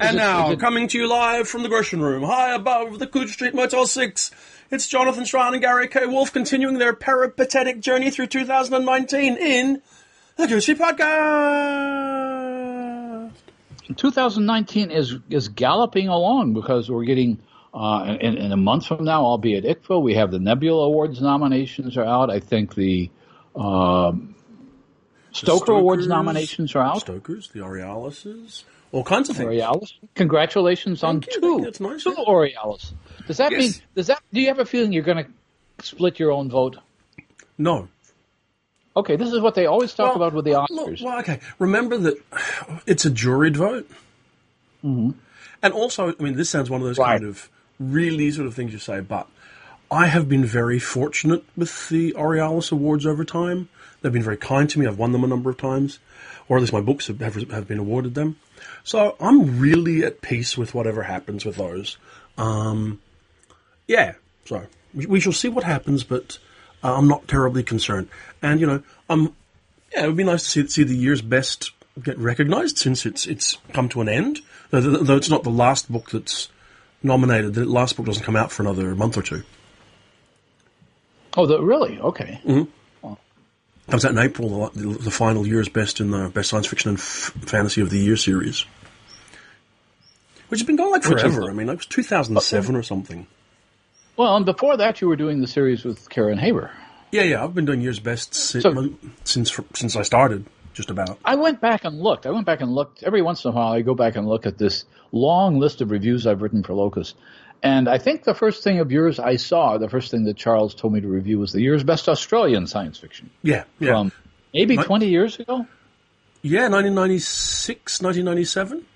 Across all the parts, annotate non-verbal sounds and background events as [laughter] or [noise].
And it- now, it- coming to you live from the Gresham Room, high above the Coode Street Motel 6, it's Jonathan Strahan and Gary K. Wolfe continuing their peripatetic journey through 2019 in the Street Podcast. 2019 is is galloping along because we're getting uh, in, in a month from now, albeit ICFA, we have the Nebula Awards nominations are out. I think the um, Stoker Awards Stokers, nominations are out. Stokers, the Aurealises, all kinds of things. Aurealis. Congratulations on you. two. That's nice, Two yeah. Does that Yes. mean? Does that? Do you have a feeling you're going to split your own vote? No. Okay, this is what they always talk about with the look, Oscars. well, okay. Remember that it's a juried vote. Mm-hmm. And also, I mean, this sounds one of those Right. kind of really sort of things you say, but I have been very fortunate with the Aurealis Awards over time. They've been very kind to me. I've won them a number of times, or at least my books have, have, have been awarded them. So I'm really at peace with whatever happens with those. Um, yeah, so we, we shall see what happens, but uh, I'm not terribly concerned. And you know, um, yeah, it would be nice to see see the year's best get recognised since it's it's come to an end. Though, though it's not the last book that's nominated. The last book doesn't come out for another month or two. Oh, the, really? Okay. Comes out in April, the, the, final year's best in the best science fiction and f- fantasy of the year series, which has been going like is- forever. I mean, like it was 2007 or something. Well, and before that, you were doing the series with Karen Haber. Yeah, yeah, I've been doing year's best si- So- since since I started, just about. I went back and looked. I went back and looked. Every once in a while, I go back and look at this long list of reviews I've written for Locus. And I think the first thing of yours I saw, the first thing that Charles told me to review was the year's best Australian science fiction Yeah, yeah, from maybe My- 20 years ago. yeah, 1996, 1997.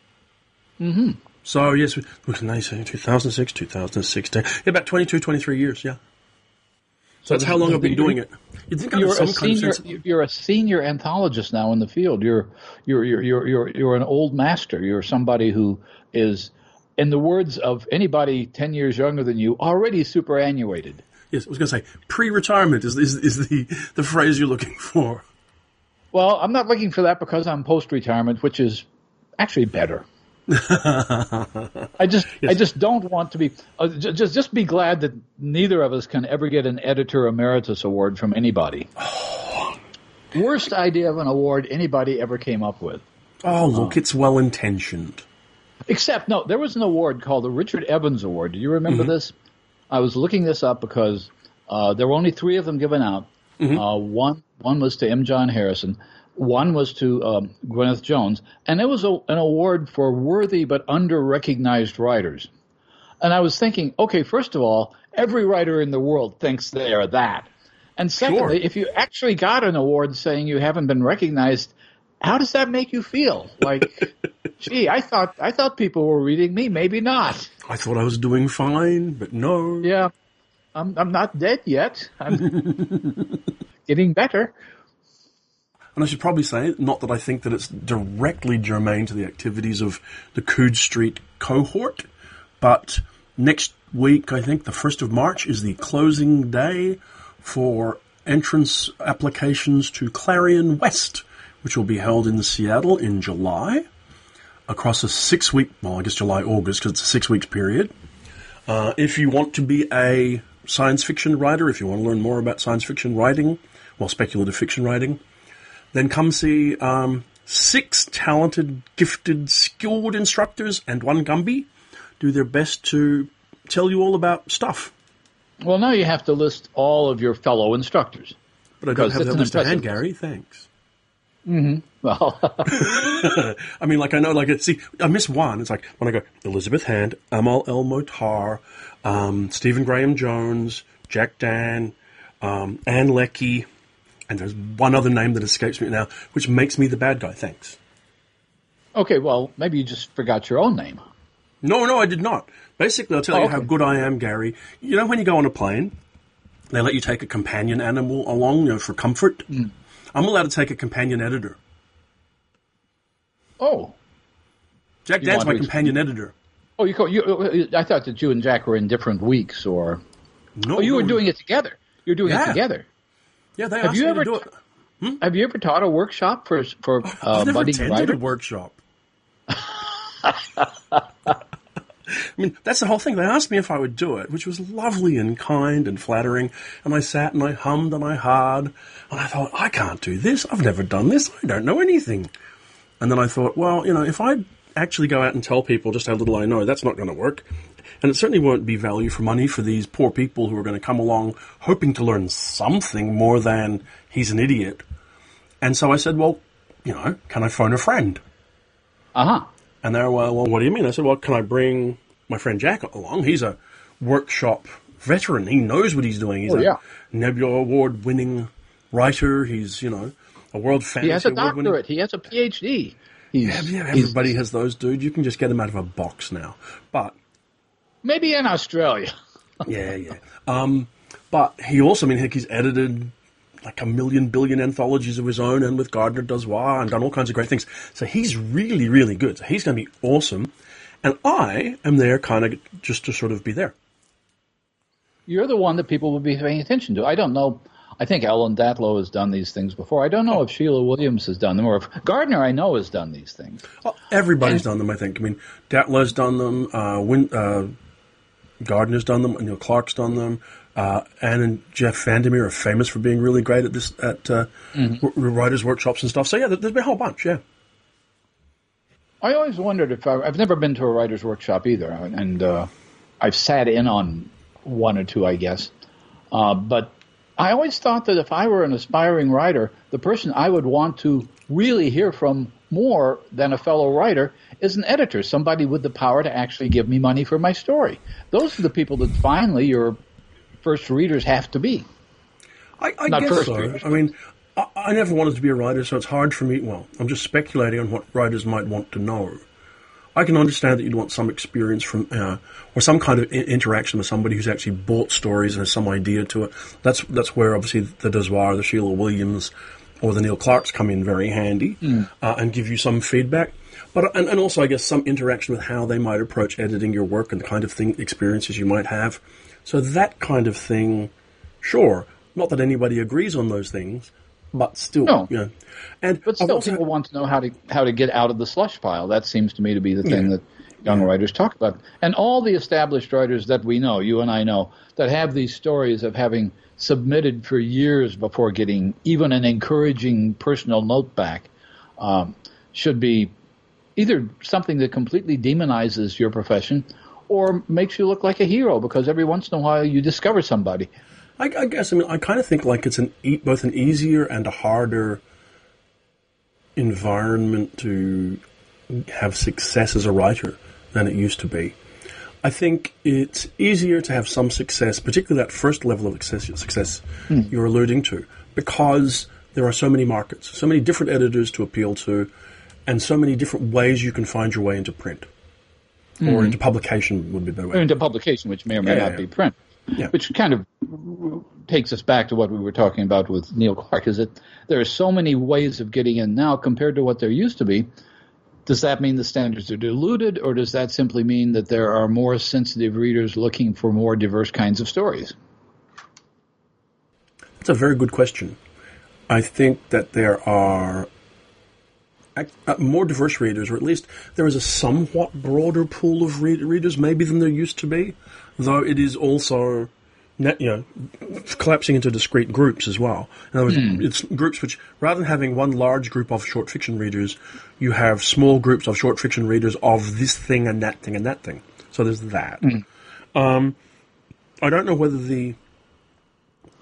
Mm-hmm. So yes, we, we can 2006, 2016. Yeah, about 22, 23 years. Yeah. So that's how long I've been doing it. You'd think You're some a kind senior. of. You're a senior anthologist now in the field. You're you're you're you're, you're an old master. You're somebody who is, in the words of anybody 10 years younger than you, already superannuated. Yes, I was going to say pre-retirement is, is is the the phrase you're looking for. Well, I'm not looking for that because I'm post retirement, which is actually better. I just I just don't want to be uh, just just be glad that neither of us can ever get an editor emeritus award from anybody. [sighs] Worst idea of an award anybody ever came up with. Oh, look, it's well intentioned. Except no, there was an award called the Richard Evans Award. Do you remember this? I was looking this up because uh, there were only three of them given out. Uh, one one was to M. John Harrison, one was to um, Gwyneth Jones, and it was a, an award for worthy but under recognized writers. And I was thinking, okay, first of all, every writer in the world thinks they are that. And secondly, Sure. if you actually got an award saying you haven't been recognized, how does that make you feel? Like, [laughs] gee, I thought I thought people were reading me. Maybe not. I thought I was doing fine, but no. Yeah, I'm I'm not dead yet. I'm [laughs] getting better. And I should probably say, not that I think that it's directly germane to the activities of the Coode Street cohort, but next week, I think the 1st of March, is the closing day for entrance applications to Clarion West, which will be held in Seattle in July, across a six week, well, I guess July, August, because it's a six weeks period. Uh, if you want to be a science fiction writer, if you want to learn more about science fiction writing, well, speculative fiction writing, then come see um, six talented, gifted, skilled instructors and one Gumby do their best to tell you all about stuff. Well, now you have to list all of your fellow instructors. But I don't have that list to hand, Gary. Thanks. Well, [laughs] I mean, like I know, like see, I miss one. It's like when I go Elizabeth Hand, Amal El-Mohtar, um, Stephen Graham Jones, Jack Dann, um, Ann Leckie, and there's one other name that escapes me now, which makes me the bad guy. Thanks. okay. Well, maybe you just forgot your own name. No, no, I did not. Basically, I'll tell Oh, you okay. how good I am, Gary. You know when you go on a plane, they let you take a companion animal along, you know, for comfort. Hmm. I'm allowed to take a companion editor. Oh, Jack You Dann's my companion editor. oh, you, co- you. I thought that you and Jack were in different weeks, or No, oh, you were no, doing it together. You're doing Yeah. it together. Yeah, they Have asked you me ever to do it. Have you ever taught a workshop for for uh, I've never budding attended writer? a workshop. [laughs] I mean, that's the whole thing. They asked me if I would do it, which was lovely and kind and flattering. And I sat and I hummed and I hard. And I thought, I can't do this. I've never done this. I don't know anything. And then I thought, well, you know, if I actually go out and tell people just how little I know, that's not going to work. And it certainly won't be value for money for these poor people who are going to come along hoping to learn something more than he's an idiot. And so I said, well, you know, can I phone a friend? Uh huh. And they're, well, well, what do you mean? I said, well, can I bring my friend Jack along? He's a workshop veteran. He knows what he's doing. He's Oh, a yeah. Nebula Award winning writer. He's, you know, a World Fantasy He has a doctorate. He has a PhD. Yeah, yeah, everybody has those, dude. You can just get them out of a box now. But maybe in Australia. [laughs] yeah, yeah. Um, but he also, I mean, heck, he's edited like a million billion anthologies of his own, and with Gardner Dozois, and done all kinds of great things. So he's really, really good. So he's going to be awesome. And I am there kind of just to sort of be there. You're the one that people would be paying attention to. I don't know. I think Ellen Datlow has done these things before. I don't know if Sheila Williams has done them or if Gardner, I know, has done these things. Well, everybody's done them, I think. I mean, Datlow's done them. Uh, Win, uh, Gardner's done them. And Neil Clarke's done them. Uh, Anne and Jeff Vandermeer are famous for being really great at this at uh, w- writers' workshops and stuff. So yeah, there- there's been a whole bunch. Yeah. I always wondered if I, I've never been to a writer's workshop either, and uh, I've sat in on one or two, I guess. Uh, but I always thought that if I were an aspiring writer, the person I would want to really hear from more than a fellow writer is an editor, somebody with the power to actually give me money for my story. Those are the people that finally your first readers have to be. I, I Not guess first so. readers, I mean, I, I never wanted to be a writer, so it's hard for me. Well, I'm just speculating on what writers might want to know. I can understand that you'd want some experience from, uh, or some kind of I- interaction with somebody who's actually bought stories and has some idea to it. That's that's where obviously the Dozois, the Sheila Williams, or the Neil Clarkes come in very handy uh, and give you some feedback. But and, and also, I guess some interaction with how they might approach editing your work and the kind of thing experiences you might have. So that kind of thing, sure. Not that anybody agrees on those things, but still, No. you know. And But still, also- people want to know how to how to get out of the slush pile. That seems to me to be the thing Yeah. that young writers talk about. And all the established writers that we know, you and I know, that have these stories of having submitted for years before getting even an encouraging personal note back, um, should be either something that completely demonizes your profession or makes you look like a hero because every once in a while you discover somebody. I, I guess I mean I kind of think like it's an e- both an easier and a harder environment to have success as a writer than it used to be. I think it's easier to have some success, particularly that first level of success, success hmm. you're alluding to, because there are so many markets, so many different editors to appeal to, and so many different ways you can find your way into print or hmm. into publication would be better way. into publication, which may or may Yeah, not yeah. be print. Yeah. Which kind of takes us back to what we were talking about with Neil Clarke. Is that there are so many ways of getting in now compared to what there used to be. Does that mean the standards are diluted, or does that simply mean that there are more sensitive readers looking for more diverse kinds of stories? That's a very good question. I think that there are uh, more diverse readers, or at least there is a somewhat broader pool of read- readers, maybe than there used to be, though it is also, net, you know, collapsing into discrete groups as well. In other words, it's groups which, rather than having one large group of short fiction readers, you have small groups of short fiction readers of this thing and that thing and that thing. So there's that. Um, I don't know whether the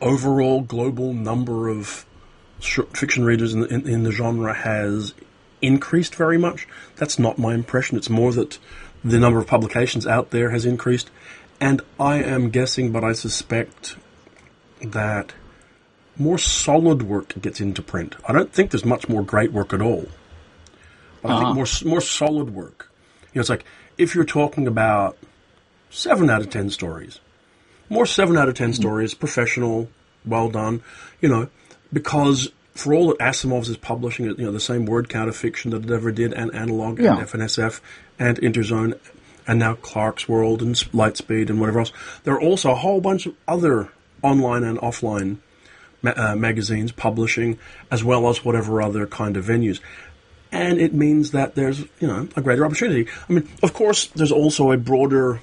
overall global number of short fiction readers in, in, in the genre has increased very much. That's not my impression. It's more that the number of publications out there has increased. And I am guessing, but I suspect that more solid work gets into print. I don't think there's much more great work at all. But I think uh-huh. more more solid work. You know, it's like if you're talking about seven out of ten stories, more seven out of ten mm-hmm. stories, professional, well done. You know, because for all that Asimov's is publishing, you know, the same word count of fiction that it ever did, and Analog Yeah. and FNSF and Interzone, and now Clarkesworld and Lightspeed and whatever else. There are also a whole bunch of other online and offline ma- uh, magazines publishing, as well as whatever other kind of venues. and it means that there's you know a greater opportunity. I mean, of course, there's also a broader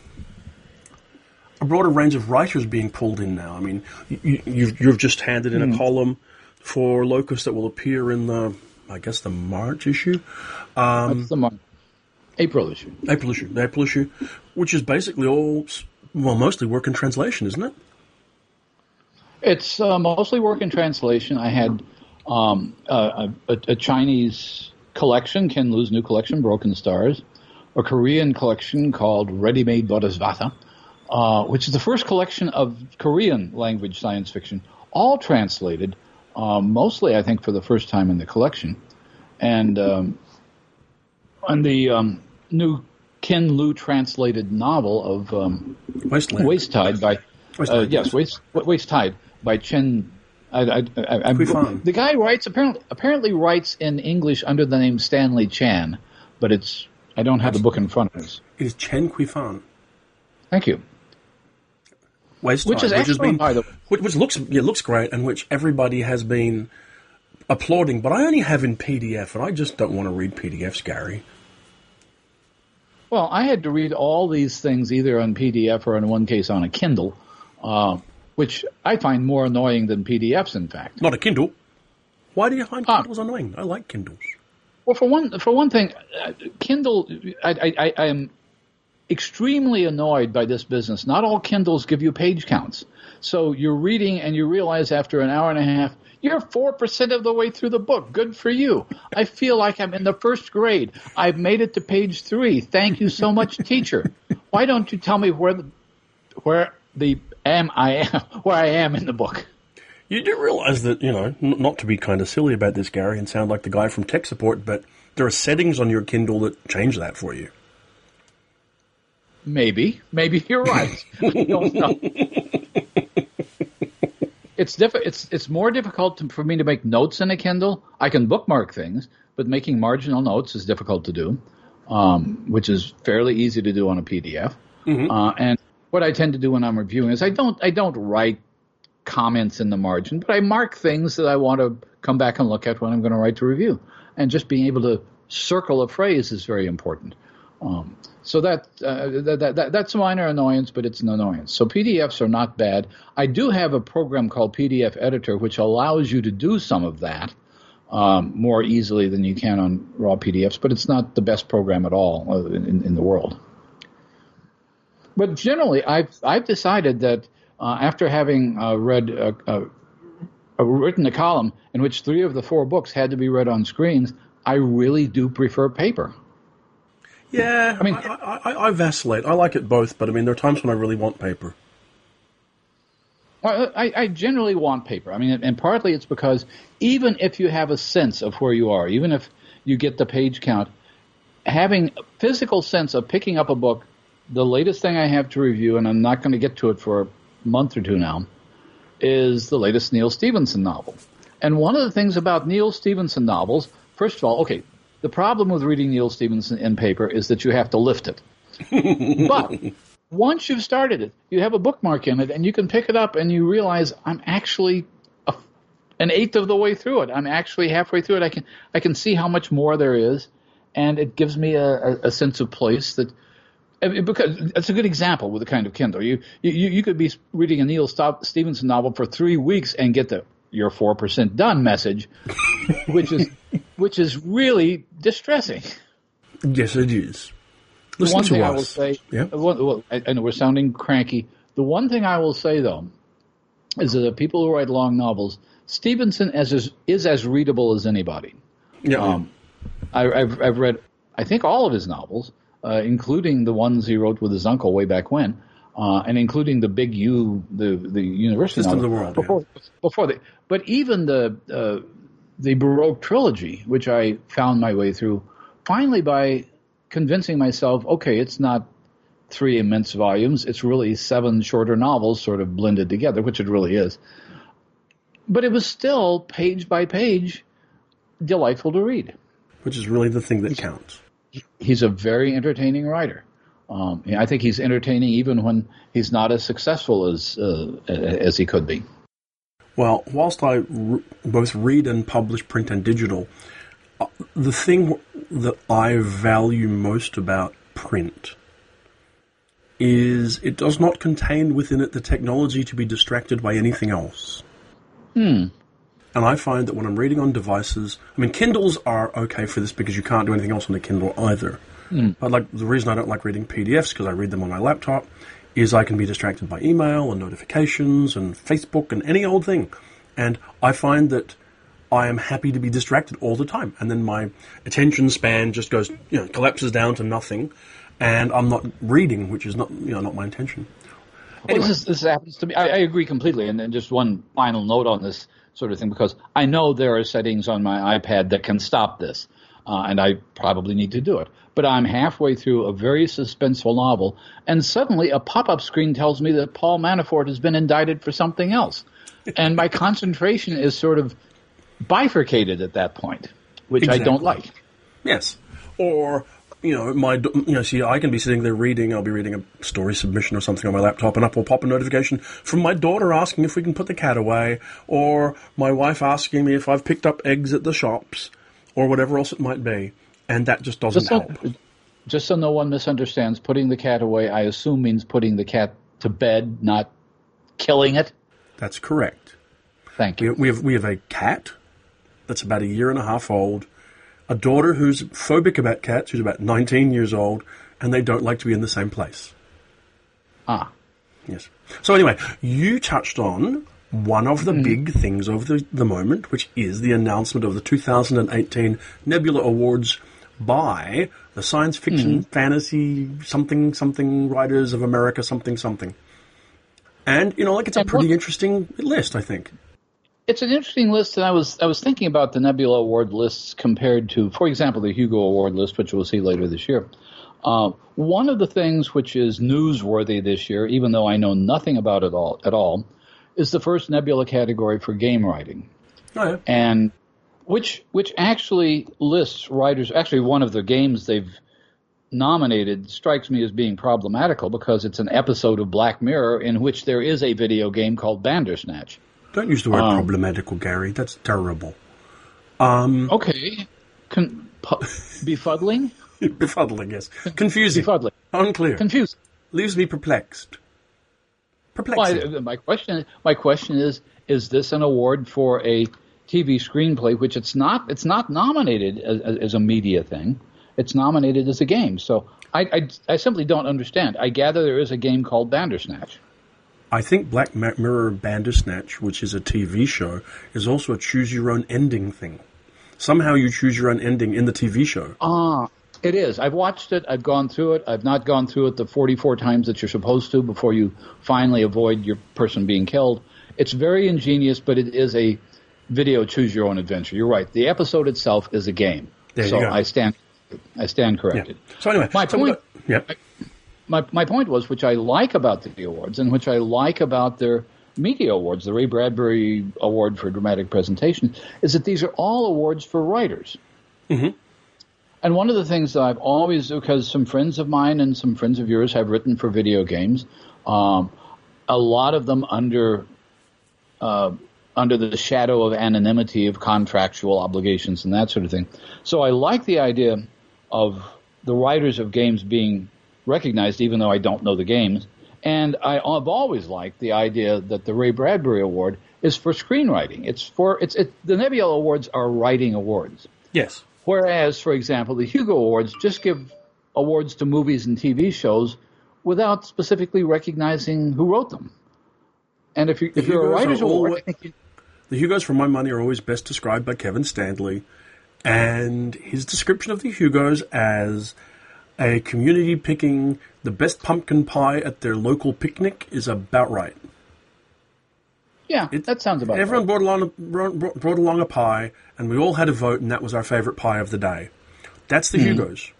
a broader range of writers being pulled in now. I mean, you, you've you've just handed in a column for Locus that will appear in the I guess the March issue, That's the month. April issue. April issue, the April issue, which is basically all well, mostly work in translation, isn't it? It's uh, mostly work in translation. I had um, a, a, a Chinese collection, Ken Liu's new collection, Broken Stars, a Korean collection called Ready Made Bodhisattva, uh, which is the first collection of Korean language science fiction, all translated, um, mostly, I think, for the first time in the collection. And, um, and the um, new Ken Liu translated novel of um, Wasteland. Waste Tide by Waste uh, yes. Waste Waste Tide by Chen. I, I, I, the guy writes apparently apparently writes in English under the name Stanley Chan, but it's I don't have the book in front of us. It is Chen Qiufan. Thank you. Which Time, is which has excellent, been, by the which, which looks yeah, looks great, and which everybody has been applauding. But I only have in PDF, and I just don't want to read PDFs, Gary. Well, I had to read all these things either on PDF or in one case on a Kindle, uh, which I find more annoying than PDFs. In fact, Not a Kindle. Why do you find Ah. Kindles annoying? I like Kindles. Well, for one, for one thing, uh, Kindle, I, I, I, I am extremely annoyed by this business. Not all Kindles give you page counts. So you're reading and you realize after an hour and a half, you're 4% of the way through the book. Good for you. I feel like I'm in the first grade. I've made it to page three. Thank you so much, [laughs] teacher. Why don't you tell me where the, where the am I am, [laughs] where I am in the book? You do realize that, you know, not to be kind of silly about this, Gary, and sound like the guy from tech support, but there are settings on your Kindle that change that for you. Maybe, maybe you're right. [laughs] I don't know. It's diff- It's it's more difficult to, for me to make notes in a Kindle. I can bookmark things, but making marginal notes is difficult to do, um, which is fairly easy to do on a PDF. Uh, and what I tend to do when I'm reviewing is I don't I don't write comments in the margin, but I mark things that I want to come back and look at when I'm going to write the review. And just being able to circle a phrase is very important. Um, so that, uh, that, that, that that's a minor annoyance, but it's an annoyance. So PDFs are not bad. I do have a program called PDF Editor, which allows you to do some of that um, more easily than you can on raw PDFs, but it's not the best program at all uh, in, in the world. But generally, I've I've decided that uh, after having uh, read uh, uh, written a column in which three of the four books had to be read on screens, I really do prefer paper. Yeah, I mean- I, I, I vacillate. I like it both, but I mean, there are times when I really want paper. I, I generally want paper. I mean, and partly it's because even if you have a sense of where you are, even if you get the page count, having a physical sense of picking up a book, the latest thing I have to review, and I'm not going to get to it for a month or two now, is the latest Neal Stephenson novel. And one of the things about Neal Stephenson novels, first of all, okay, the problem with reading Neal Stephenson in paper is that you have to lift it. [laughs] but once you've started it, you have a bookmark in it, and you can pick it up, and you realize I'm actually a, an eighth of the way through it. I'm actually halfway through it. I can I can see how much more there is, and it gives me a, a, a sense of place that. Because it's a good example with the kind of Kindle. You you you could be reading a Neal Stephenson novel for three weeks and get the "you're four percent done" message, [laughs] which is which is really distressing. Yes, it is. The Listen one thing I will say, Yeah. one- I, know we're sounding cranky. The one thing I will say though is that the people who write long novels, Stephenson as is, is as readable as anybody. Yeah. Um, I, I've, I've read, I think, all of his novels, uh, including the ones he wrote with his uncle way back when, uh, and including the Big U, the the university System of the World, yeah. before before the, but even the uh, the Baroque trilogy, which I found my way through, finally by convincing myself, okay, it's not three immense volumes, it's really seven shorter novels sort of blended together, which it really is. But it was still page by page delightful to read. Which is really the thing that counts. He's a very entertaining writer. Um, I think he's entertaining even when he's not as successful as uh, as he could be. Well, whilst I r- both read and publish print and digital, the thing that I value most about print is it does not contain within it the technology to be distracted by anything else. Hmm. And I find that when I'm reading on devices, I mean, Kindles are okay for this because you can't do anything else on a Kindle either. Mm. But like the reason I don't like reading PDFs because I read them on my laptop is I can be distracted by email and notifications and Facebook and any old thing. And I find that I am happy to be distracted all the time. And then my attention span just goes, you know, collapses down to nothing. And I'm not reading, which is not, you know, not my intention. Anyway. Well, this, this, happens to me. I, I agree completely. And then just one final note on this sort of thing, because I know there are settings on my iPad that can stop this. Uh, and I probably need to do it. But I'm halfway through a very suspenseful novel, and suddenly a pop up screen tells me that Paul Manafort has been indicted for something else. and my [laughs] concentration is sort of bifurcated at that point, which exactly. I don't like. Yes. Or you know, my you know, see, I can be sitting there reading. I'll be reading a story submission or something on my laptop, and up will pop a notification from my daughter asking if we can put the cat away, or my wife asking me if I've picked up eggs at the shops, or whatever else it might be, and that just doesn't just so, help. Just so no one misunderstands, putting the cat away, I assume means putting the cat to bed, not killing it. That's correct. Thank you. We, we have we have a cat that's about a year and a half old, a daughter who's phobic about cats, who's about 19 years old, and they don't like to be in the same place. Ah. Yes. So anyway, you touched on one of the mm. big things of the, the moment, which is the announcement of the 2018 Nebula Awards by the science fiction, mm. fantasy, something, something writers of America, something, something. And, you know, like it's a pretty interesting list, I think it's an interesting list, and I was I was thinking about the Nebula Award lists compared to, for example, the Hugo Award list, which we'll see later this year. Uh, one of the things which is newsworthy this year, even though I know nothing about it all at all, is the first Nebula category for game writing, oh, yeah. and which which actually lists writers. Actually, one of the games they've nominated strikes me as being problematical because it's an episode of Black Mirror in which there is a video game called Bandersnatch. Don't use the word um, problematical, Gary. That's terrible. Um, okay. Con- pu- befuddling? [laughs] befuddling, yes. Confusing. Befuddling. Unclear. Confusing. Leaves me perplexed. Perplexing. Well, my question, my question is: Is this an award for a TV screenplay, which it's not? It's not nominated as, as a media thing. It's nominated as a game. So I, I, I simply don't understand. I gather there is a game called Bandersnatch. I think Black Mirror Bandersnatch, which is a TV show, is also a choose your own ending thing. Somehow you choose your own ending in the TV show. Ah, it is. I've watched it. I've gone through it. I've not gone through it the 44 times that you're supposed to before you finally avoid your person being killed. It's very ingenious, but it is a video choose your own adventure. You're right. The episode itself is a game. There so you go. I stand I stand corrected. Yeah. So anyway, my so point. yeah my my point was, which I like about the awards, and which I like about their media awards, the Ray Bradbury Award for Dramatic Presentation, is that these are all awards for writers. Mm-hmm. And one of the things that I've always, because some friends of mine and some friends of yours have written for video games, um, a lot of them under uh, under the shadow of anonymity of contractual obligations and that sort of thing. So I like the idea of the writers of games being recognized, even though I don't know the games. And I, have always liked the idea that the Ray Bradbury Award is for screenwriting. It's for it's it, the Nebula Awards are writing awards. Yes. Whereas, for example, the Hugo Awards just give awards to movies and TV shows without specifically recognizing who wrote them. And if you if you're a writer's award, you, the Hugos, for my money, are always best described by Kevin Stanley and his description of the Hugos as a community picking the best pumpkin pie at their local picnic is about right. Yeah, it, that sounds about everyone right. brought along a, brought along a pie, and we all had a vote, and that was our favorite pie of the day. That's the mm-hmm. Hugos.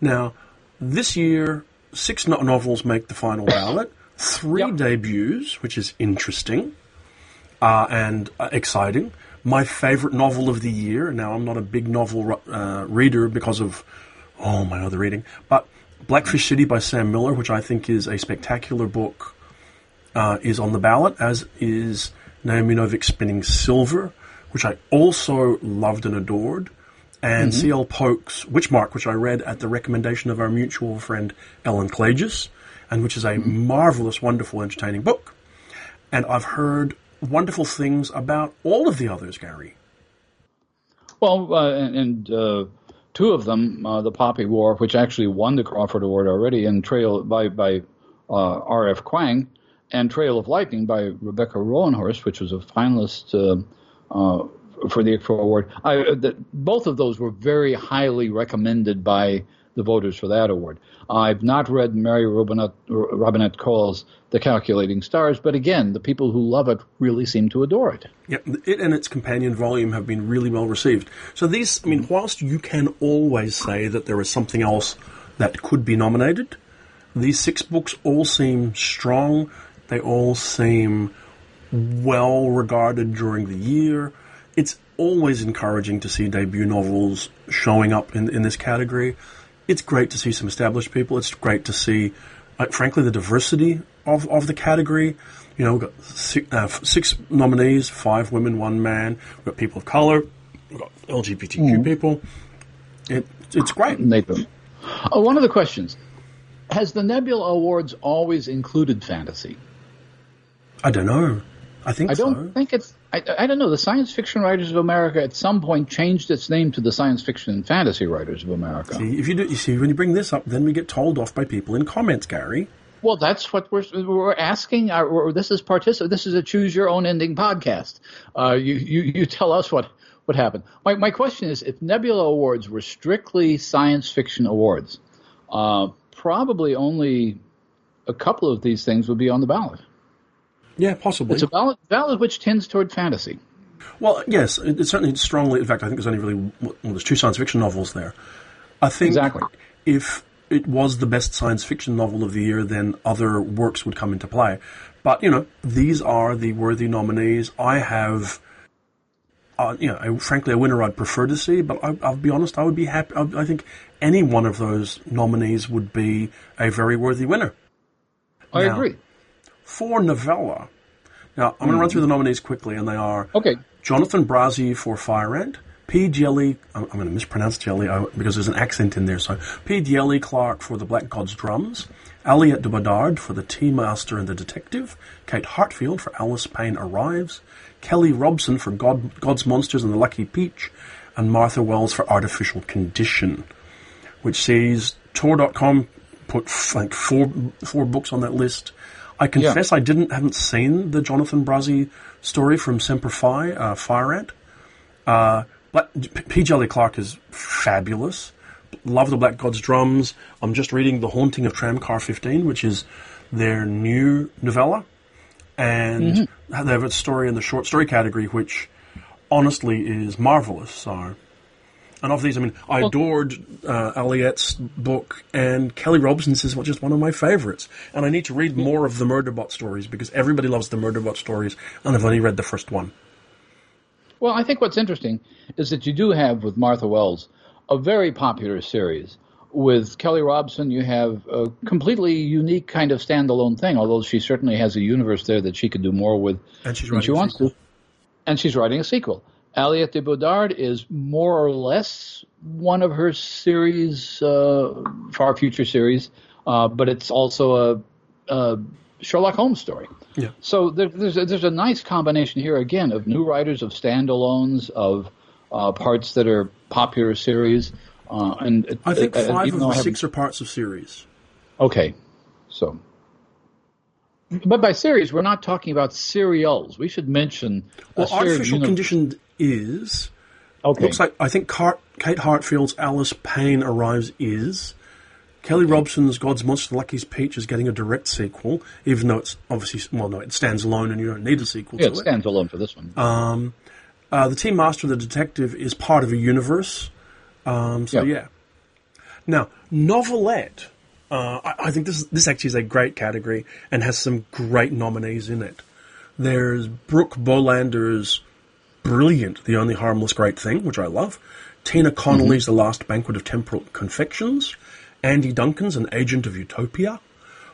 Now, this year, six no- novels make the final [coughs] ballot. Three yep. debuts, which is interesting uh, and uh, exciting. My favorite novel of the year. And now, I'm not a big novel uh, reader because of oh, my other reading. But Blackfish City by Sam Miller, which I think is a spectacular book, uh, is on the ballot, as is Naomi Novik's Spinning Silver, which I also loved and adored. and C.L. Polk's Witchmark, which I read at the recommendation of our mutual friend Ellen Klages, and which is a marvelous, wonderful, entertaining book. And I've heard wonderful things about all of the others, Gary. Well, uh, and, and uh, two of them, uh, the Poppy War, which actually won the Crawford Award already, and Trail by by uh, R.F. Kuang, and Trail of Lightning by Rebecca Roanhorse, which was a finalist uh, uh, for the ICFO Award. I, both of those were very highly recommended by the voters for that award. I've not read Mary Robinette, Robinette Kowal's The Calculating Stars, but again, the people who love it really seem to adore it. Yeah, it and its companion volume have been really well received. So these, I mean, whilst you can always say that there is something else that could be nominated, these six books all seem strong. They all seem well regarded during the year. It's always encouraging to see debut novels showing up in, in this category it's great to see some established people. It's great to see, uh, frankly, the diversity of, of the category. You know, we've got six, uh, six, nominees, five women, one man. We've got people of color. We've got LGBTQ mm. people. It, it's great. Nathan. Oh, one of the questions. Has the Nebula Awards always included fantasy? I don't know. I think I don't so. think it's. I, I, don't know. The Science Fiction Writers of America at some point changed its name to the Science Fiction and Fantasy Writers of America. See, if you do, you see, when you bring this up, then we get told off by people in comments, Gary. Well, that's what we're we're asking. Our, this is particip- This is a choose your own ending podcast. Uh, you, you you tell us what what happened. My my question is, if Nebula Awards were strictly science fiction awards, uh, probably only a couple of these things would be on the ballot. Yeah, possibly. It's a ballot, ballot which tends toward fantasy. Well, yes, it's certainly strongly. In fact, I think there's only really well, there's two science fiction novels there. I think exactly. if it was the best science fiction novel of the year, then other works would come into play. But you know, these are the worthy nominees. I have, uh, you know, I, frankly, a winner I'd prefer to see. But I, will be honest, I would be happy. I, I think any one of those nominees would be a very worthy winner. I now, agree for novella. Now, I'm going to run through the nominees quickly, and they are okay. Jonathan Brazee for Fire Ant, P. Djèlí, I'm, going to mispronounce Djèlí because there's an accent in there, so P. Djèlí Clark for The Black God's Drums, Aliette de Bodard for The Tea Master and the Detective, Kate Heartfield for Alice Payne Arrives, Kelly Robson for God, God's Monsters and the Lucky Peach, and Martha Wells for Artificial Condition, which sees Tor.com put like four four books on that list. I confess yeah. I didn't haven't seen the Jonathan Brazee story from Semper Fi, uh, Fire Ant. Uh, P. Djèlí Clark is fabulous. Love the Black God's Drums. I'm just reading The Haunting of Tramcar 15, which is their new novella. And mm-hmm. they have a story in the short story category, which honestly is marvelous. So and of these, I mean, I adored uh, Aliette's book, and Kelly Robson's is just one of my favorites. And I need to read more of the Murderbot stories because everybody loves the Murderbot stories, and I've only read the first one. Well, I think what's interesting is that you do have with Martha Wells a very popular series. With Kelly Robson, you have a completely unique kind of standalone thing, although she certainly has a universe there that she could do more with and she's than she wants to. And she's writing a sequel. Aliette de Bodard is more or less one of her series, uh, far future series, uh, but it's also a, a, Sherlock Holmes story. Yeah. So there, there's a, there's a nice combination here again of new writers, of standalones, of uh, parts that are popular series, uh, and I think uh, five of the six are parts of series. Okay, so but by series, we're not talking about serials. We should mention. Well, artificial condition is. Okay. Looks like I think Car- Kate Heartfield's Alice Payne arrives is. Kelly Robson's God's Monster Lucky's Peach is getting a direct sequel, even though it's obviously well, no, it stands alone and you don't need a sequel. Yeah, it, it stands alone for this one. Um, uh, the Team Master, the Detective, is part of a universe. Um, so yeah. Now, novelette uh, I, I, think this this actually is a great category and has some great nominees in it. There's Brooke Bolander's brilliant "The Only Harmless Great Thing," which I love. Tina Connolly's mm-hmm. "The Last Banquet of Temporal Confections." Andy Duncan's "An Agent of Utopia."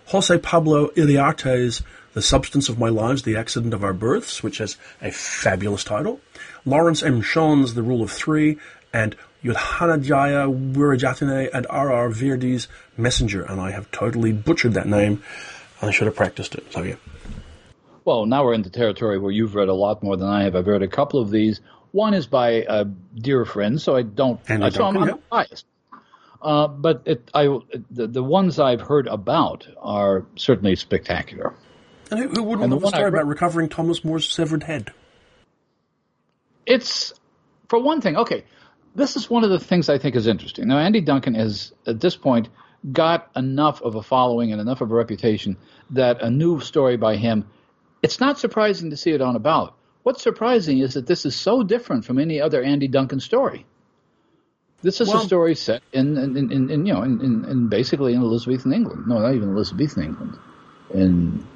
Jose Pablo Iriarte's The Substance of My Lives, The Accident of Our Births, which has a fabulous title. Lawrence M. Schoen's The Rule of Three, and Yudhanajaya Wirajatane and R.R. Virdi's Messenger, and I have totally butchered that name. I should have practiced it. So yeah. Well, now we're into territory where you've read a lot more than I have. I've read a couple of these. One is by a dear friend, so I don't. Andy so I'm, I'm biased. Uh, but it, I, the, the ones I've heard about are certainly spectacular. And who, wouldn't And the love a one story about recovering Thomas More's severed head? It's for one thing. Okay, this is one of the things I think is interesting. Now, Andy Duncan has at this point got enough of a following and enough of a reputation that a new story by him. It's not surprising to see it on a ballot. What's surprising is that this is so different from any other Andy Duncan story. This is Well- a story set in, in, in, in, you know in, in, in basically in Elizabethan England. No, not even Elizabethan England. In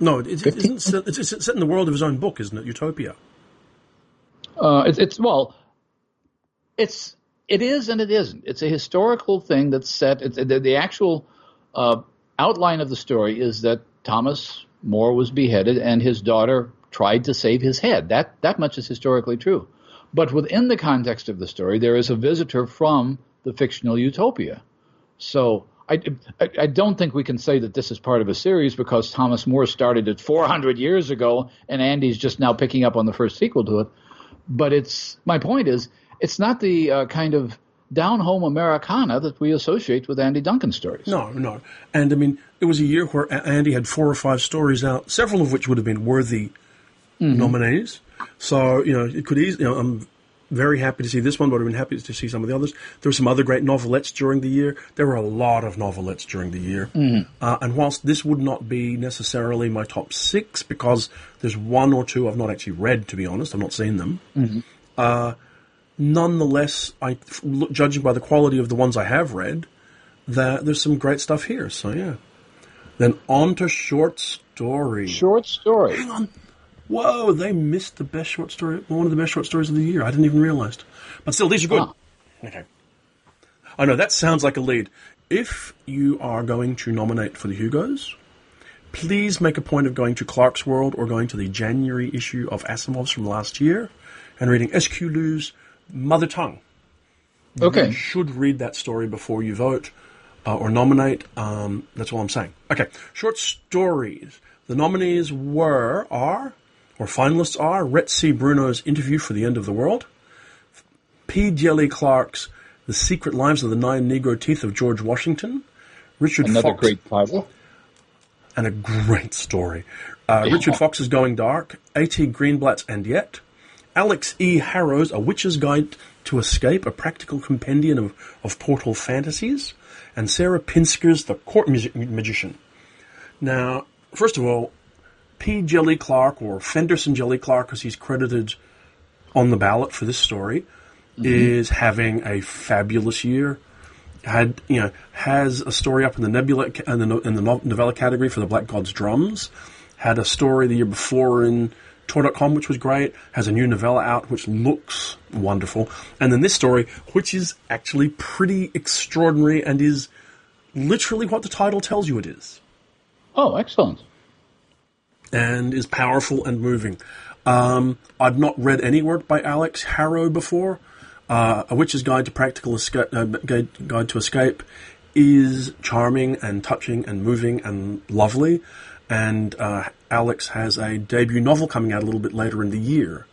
No, it, it, isn't set, it's, it's set in the world of his own book, isn't it? Utopia. Uh, it's, it's well, it's it is and it isn't. It's a historical thing that's set. It's, the, the actual uh, outline of the story is that Thomas More was beheaded and his daughter tried to save his head. That that much is historically true. But within the context of the story, there is a visitor from the fictional utopia. So I, I, I don't think we can say that this is part of a series because Thomas More started it 400 years ago and Andy's just now picking up on the first sequel to it. But it's my point is it's not the uh, kind of down home Americana that we associate with Andy Duncan stories. No, no. And I mean, it was a year where Andy had four or five stories out, several of which would have been worthy nominees. So, you know, it could easily, you know, I'm very happy to see this one, but I've been happy to see some of the others. There were some other great novelettes during the year. There were a lot of novelettes during the year. Uh, and whilst this would not be necessarily my top six, because there's one or two I've not actually read, to be honest, I've not seen them. Uh, nonetheless, I, judging by the quality of the ones I have read, that there's some great stuff here. So yeah. Then on to short story. Short story. Hang on. Whoa, they missed the best short story, one of the best short stories of the year. I didn't even realize. But still, these are good. Ah. Okay. I know that sounds like a lead. If you are going to nominate for the Hugos, please make a point of going to Clarkesworld or going to the January issue of Asimov's from last year and reading SQ Mother Tongue. You Okay. should read that story before you vote uh, or nominate. Um, that's all I'm saying. Okay, short stories. The nominees were, are, or finalists are, Rhett C. Bruno's Interview for the End of the World, P. Djèlí Clark's The Secret Lives of the Nine Negro Teeth of George Washington, Richard Another Fox, great title. and a great story. Uh, Richard Fox's Going Dark, A.T. Greenblatt's And Yet, Alix E. Harrow's A Witch's Guide to Escape, a practical compendium of, of portal fantasies, and Sarah Pinsker's The Court Music Magician. Now, first of all, P. Djèlí Clark, or Phenderson Djèlí Clark, as he's credited on the ballot for this story, mm-hmm. is having a fabulous year. Had you know has a story up in the Nebula in the in the no- novella category for the Black God's Drums. Had a story the year before in Tor.com, which was great. Has a new novella out, which looks wonderful. And then this story, which is actually pretty extraordinary and is literally what the title tells you it is Oh, excellent. and is powerful and moving. Um, I've not read any work by Alix Harrow before. Uh, A Witch's Guide to Practical Escape, uh, Guide, Guide to Escape is charming and touching and moving and lovely. And uh, Alix has a debut novel coming out a little bit later in the year,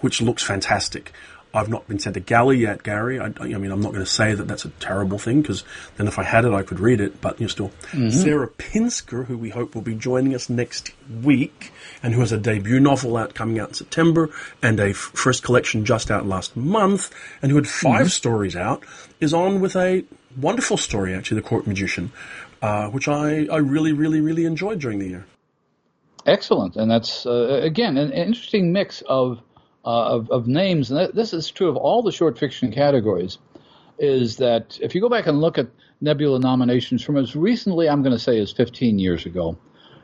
which looks fantastic. I've not been sent a galley yet, Gary. I, I mean, I'm not going to say that that's a terrible thing because then if I had it, I could read it. But you know, still, Sarah Pinsker, who we hope will be joining us next week, and who has a debut novel out coming out in September and a f- first collection just out last month, and who had 5 stories out, is on with a wonderful story actually, The Court Magician, uh, which I, I really, really, really enjoyed during the year. Excellent, and that's uh, again an interesting mix of uh, of, of names, and that, this is true of all the short fiction categories. Is that if you go back and look at Nebula nominations from as recently, I'm going to say, as 15 years ago,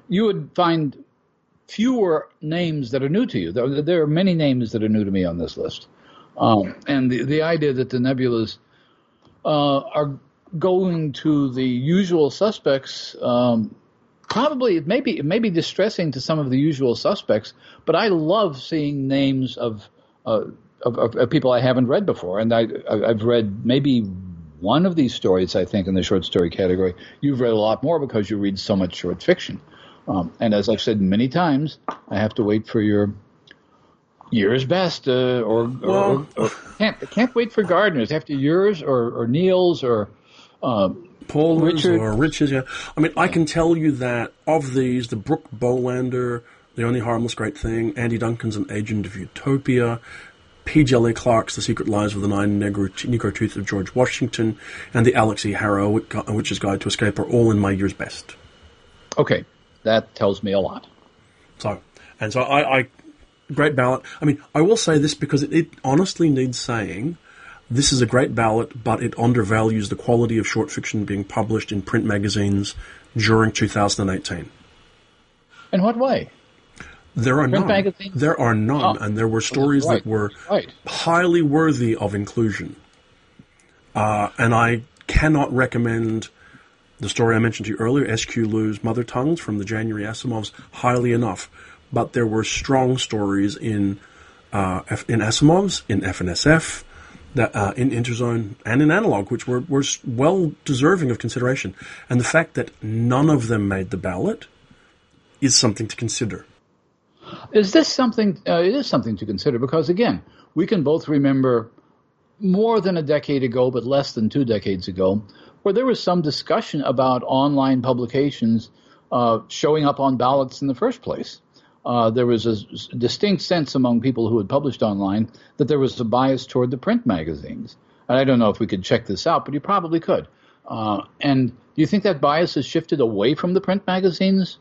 you would find fewer names that are new to you. There, there are many names that are new to me on this list, um, and the the idea that the Nebulas uh, are going to the usual suspects. Um, probably it may be it may be distressing to some of the usual suspects, but I love seeing names of uh, of, of, of people I haven't read before, and I I've read maybe one of these stories. I think in the short story category, you've read a lot more because you read so much short fiction. Um, and as I've said many times, I have to wait for your yours best, uh, or, well, or, or, can't can't wait for Gardner's after yours or, or Neil's or uh, Paul Richard or Richard. Yeah, I mean, I can tell you that of these, the Brooke Bolander, the only harmless great thing, Andy Duncan's an agent of Utopia. P.J. Clark's The Secret Lives of the Nine Negro, Negro Tooth of George Washington, and the Alix E. Harrow Witch's Guide to Escape are all in my year's best. Okay, that tells me a lot. So, and so I, I great ballot. I mean, I will say this because it, it, honestly needs saying. This is a great ballot, but it undervalues the quality of short fiction being published in print magazines during 2018. In what way? There are print none. Magazines? There are none, oh. and there were stories right. that were right. highly worthy of inclusion. Uh, and I cannot recommend the story I mentioned to you earlier, S.Q. Lu's Mother Tongues from the January Asimovs, highly enough but there were strong stories in uh, F- in Asimov's, in F&SF, that, uh, in Interzone, and in Analog, which were, were well deserving of consideration. And the fact that none of them made the ballot is something to consider. Is this something? Uh, it is something to consider because again, we can both remember more than a decade ago, but less than two decades ago, where there was some discussion about online publications uh, showing up on ballots in the first place uh, there was a distinct sense among people who had published online that there was a bias toward the print magazines. And I don't know if we could check this out, but you probably could. Uh, and do you think that bias has shifted away from the print magazines?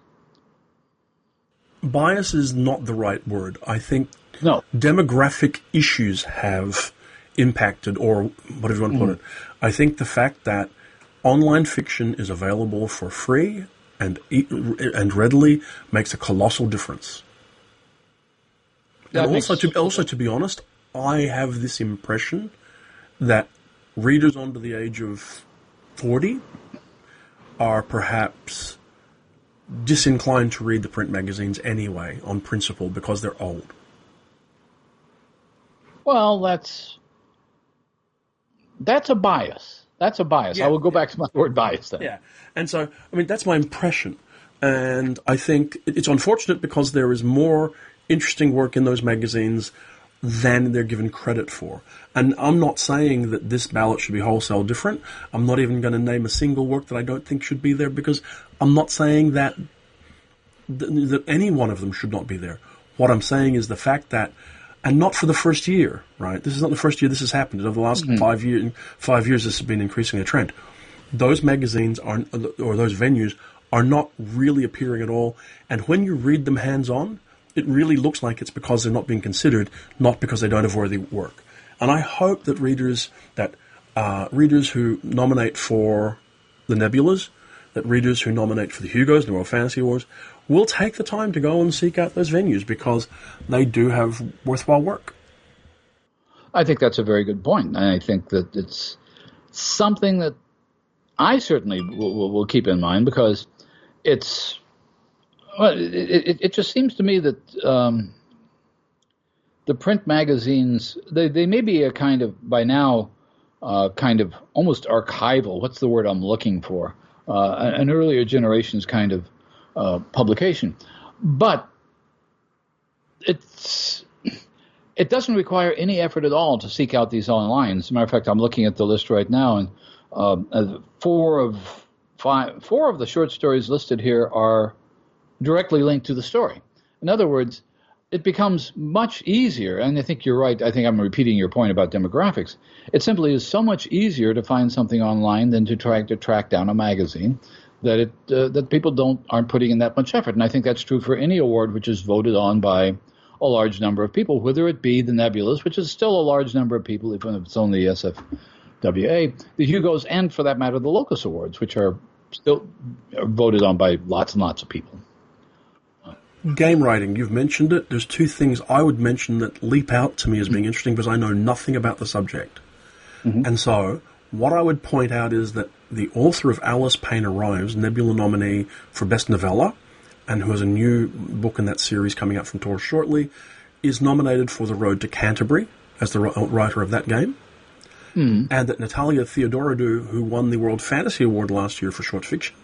Bias is not the right word. I think no. demographic issues have impacted, or whatever you want to put mm. it. I think the fact that online fiction is available for free and and readily makes a colossal difference. That and also, to also to be honest, I have this impression that readers under the age of forty are perhaps disinclined to read the print magazines anyway, on principle, because they're old. Well, that's that's a bias. That's a bias. Yeah, I will go yeah. back to my word bias then. Yeah. And so, I mean, that's my impression. And I think it's unfortunate because there is more interesting work in those magazines than they're given credit for. And I'm not saying that this ballot should be wholesale different. I'm not even going to name a single work that I don't think should be there because I'm not saying that that any one of them should not be there. What I'm saying is the fact that and not for the first year, right? This is not the first year this has happened. Over the last mm-hmm. five years, five years, this has been increasing a trend. Those magazines are, or those venues are not really appearing at all. And when you read them hands on, it really looks like it's because they're not being considered, not because they don't have worthy work. And I hope that readers, that uh, readers who nominate for the Nebulas, that readers who nominate for the Hugos and the World Fantasy Awards will take the time to go and seek out those venues because they do have worthwhile work. I think that's a very good point. I think that it's something that I certainly will, will, will keep in mind because it's, well, it, it, it, just seems to me that um, the print magazines, they, they may be a kind of, by now, uh, kind of almost archival. What's the word I'm looking for? Uh, an earlier generation's kind of uh, publication. But it's it doesn't require any effort at all to seek out these online. As a matter of fact, I'm looking at the list right now, and uh, four of five, four of the short stories listed here are directly linked to the story. In other words, it becomes much easier, and I think you're right. I think I'm repeating your point about demographics. It simply is so much easier to find something online than to try to track down a magazine that it uh, that people don't aren't putting in that much effort. And I think that's true for any award which is voted on by a large number of people, whether it be the Nebulas, which is still a large number of people, even if it's only SFWA, the Hugos, and for that matter, the Locus Awards, which are still voted on by lots and lots of people. Game writing, you've mentioned it. There's two things I would mention that leap out to me as being interesting because I know nothing about the subject. Mm-hmm. And so, what I would point out is that the author of Alice Payne Arrives, Nebula nominee for Best Novella, and who has a new book in that series coming out from Tor shortly, is nominated for The Road to Canterbury, as the writer of that game. Mm. And that Natalia Theodoridou, who won the World Fantasy Award last year for short fiction,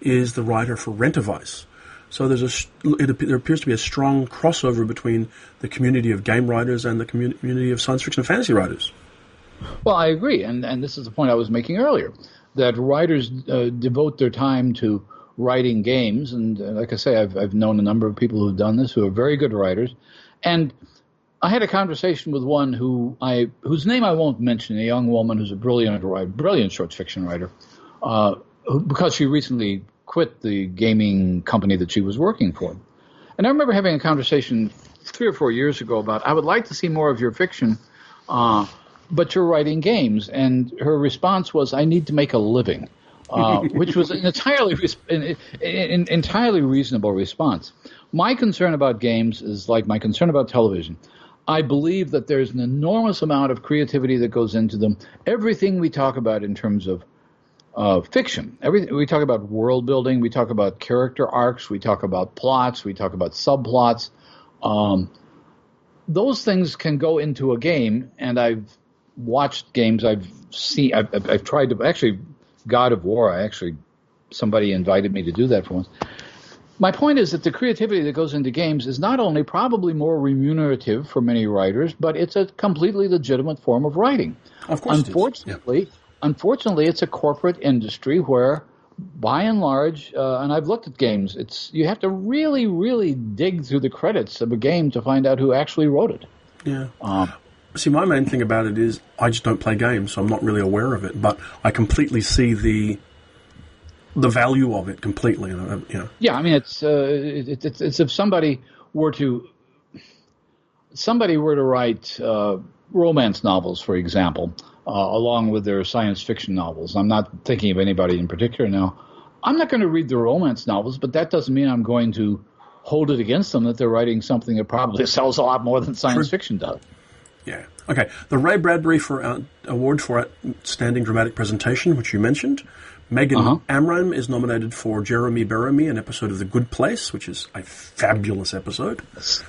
is the writer for Rent-A-Vice. So there's a, it, there appears to be a strong crossover between the community of game writers and the community of science fiction and fantasy writers. Well, I agree, and and this is the point I was making earlier, that writers uh, devote their time to writing games, and uh, like I say, I've I've known a number of people who've done this who are very good writers, and I had a conversation with one who I whose name I won't mention, a young woman who's a brilliant writer, brilliant short fiction writer, uh, because she recently quit the gaming company that she was working for. And I remember having a conversation three or four years ago about I would like to see more of your fiction, uh, but you're writing games. And her response was, I need to make a living. Uh, [laughs] which was an entirely an, an entirely reasonable response. My concern about games is like my concern about television. I believe that there's an enormous amount of creativity that goes into them. Everything we talk about in terms of uh, fiction. Everything we talk about world building, we talk about character arcs, we talk about plots, we talk about subplots. Um, those things can go into a game, and I've watched games. I've seen. I've, I've, I've tried to actually God of War. I actually somebody invited me to do that for once. My point is that the creativity that goes into games is not only probably more remunerative for many writers, but it's a completely legitimate form of writing. Of course, unfortunately, yeah unfortunately, it's a corporate industry where, by and large, uh, and I've looked at games, it's you have to really, really dig through the credits of a game to find out who actually wrote it. Yeah. Um, see, my main thing about it is I just don't play games, so I'm not really aware of it. But I completely see the the value of it completely. You know. Yeah, I mean, it's, uh, it, it's it's if somebody were to somebody were to write uh, romance novels, for example, uh, along with their science fiction novels. I'm not thinking of anybody in particular now. I'm not going to read the romance novels, but that doesn't mean I'm going to hold it against them that they're writing something that probably [laughs] sells a lot more than science True. fiction does. Yeah. Okay. The Ray Bradbury for uh, award for outstanding dramatic presentation, which you mentioned. Megan uh-huh. Amram is nominated for Jeremy Bearimy, an episode of The Good Place, which is a fabulous episode.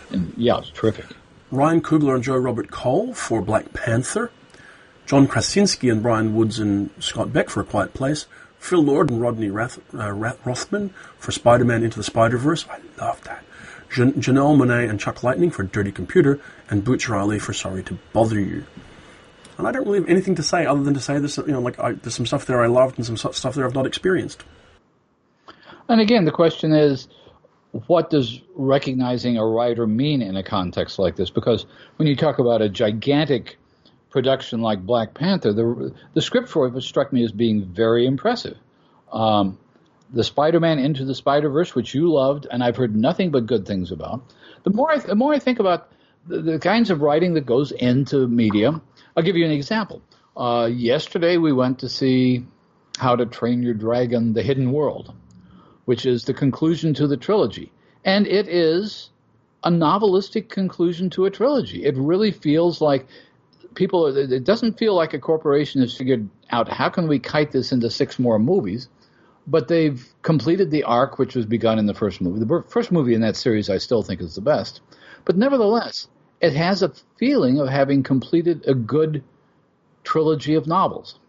And, yeah, it's terrific. Ryan Coogler and Joe Robert Cole for Black Panther. John Krasinski and Bryan Woods and Scott Beck for A Quiet Place, Phil Lord and Rodney Rath, uh, Rothman for Spider-Man Into the Spider-Verse. I love that. Jan- Janelle Monáe and Chuck Lightning for Dirty Computer, and Boots Riley for Sorry to Bother You. And I don't really have anything to say other than to say this. You know, like I, there's some stuff there I loved and some stuff there I've not experienced. And again, the question is, what does recognizing a writer mean in a context like this? Because when you talk about a gigantic production like Black Panther, the the script for it struck me as being very impressive. Um, the Spider-Man Into the Spider-Verse, which you loved, and I've heard nothing but good things about. The more I, the more I think about the, the kinds of writing that goes into media, I'll give you an example. Uh, yesterday we went to see How to Train Your Dragon: The Hidden World, which is the conclusion to the trilogy, and it is a novelistic conclusion to a trilogy. It really feels like people, it doesn't feel like a corporation has figured out how can we kite this into six more movies, but they've completed the arc which was begun in the first movie. The first movie in that series I still think is the best, but nevertheless, it has a feeling of having completed a good trilogy of novels,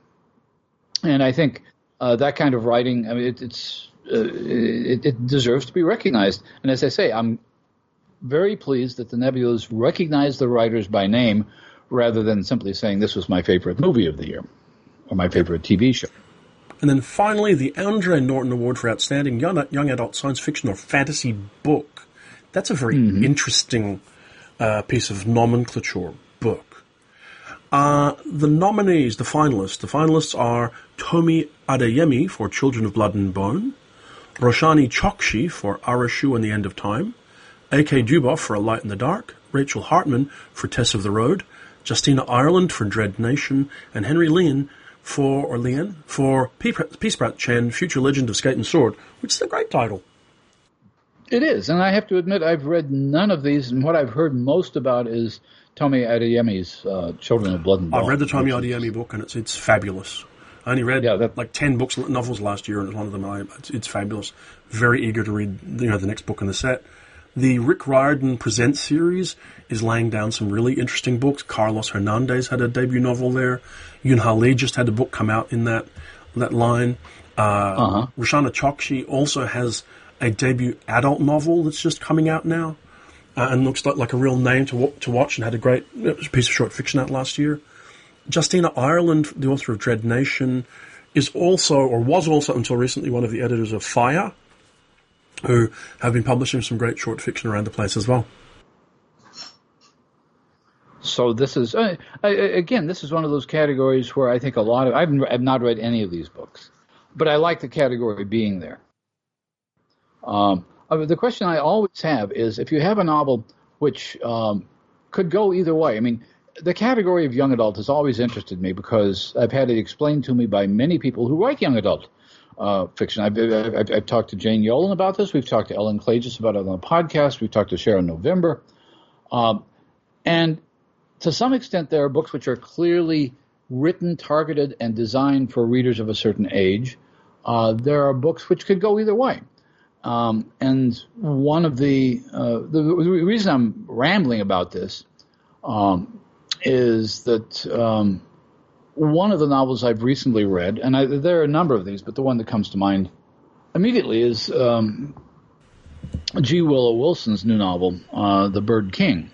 and I think uh, that kind of writing, I mean, it, it's uh, it, it deserves to be recognized. And as I say, I'm very pleased that the Nebulas recognize the writers by name rather than simply saying this was my favorite movie of the year or my favorite TV show. And then finally, the Andre Norton Award for Outstanding Young, young Adult Science Fiction or Fantasy Book. That's a very mm-hmm. interesting uh, piece of nomenclature book. Uh, the nominees, the finalists, the finalists are Tomi Adeyemi for Children of Blood and Bone, Roshani Chokshi for Aru Shah and the End of Time, A.K. DuBoff for A Light in the Dark, Rachel Hartman for Tess of the Road, Justina Ireland for Dread Nation, and Henry Lien for, or Lien, for Peasprout Chen, Future Legend of Skate and Sword, which is a great title. It is, and I have to admit I've read none of these, and what I've heard most about is Tomi Adeyemi's uh, Children of Blood and Bone. I've read the Tomi Adeyemi book, and it's it's fabulous. I only read yeah, that, like ten books, novels last year, and it's one of them I, it's, it's, fabulous. Very eager to read, you know, the next book in the set. The Rick Riordan Presents series is laying down some really interesting books. Carlos Hernandez had a debut novel there. Yoon Lee just had a book come out in that that line. Uh, uh-huh. Roshani Chokshi also has a debut adult novel that's just coming out now, uh, and looks like, like a real name to to watch. And had a great piece of short fiction out last year. Justina Ireland, the author of Dread Nation, is also, or was also until recently, one of the editors of FIYAH, who have been publishing some great short fiction around the place as well. So this is uh, again, this is one of those categories where I think a lot of I've, I've not read any of these books, but I like the category being there. Um, the question I always have is if you have a novel which um, could go either way. I mean, the category of young adult has always interested me because I've had it explained to me by many people who write young adult uh, fiction. I've, I've, I've, talked to Jane Yolen about this. We've talked to Ellen Klages about it on the podcast. We've talked to Sharyn November. Um, and to some extent, there are books which are clearly written, targeted, and designed for readers of a certain age. Uh, there are books which could go either way. Um, and one of the, uh, the, reason I'm rambling about this um, is that um, one of the novels I've recently read, and I, there are a number of these, but the one that comes to mind immediately is um, G. Willow Wilson's new novel, uh, The Bird King,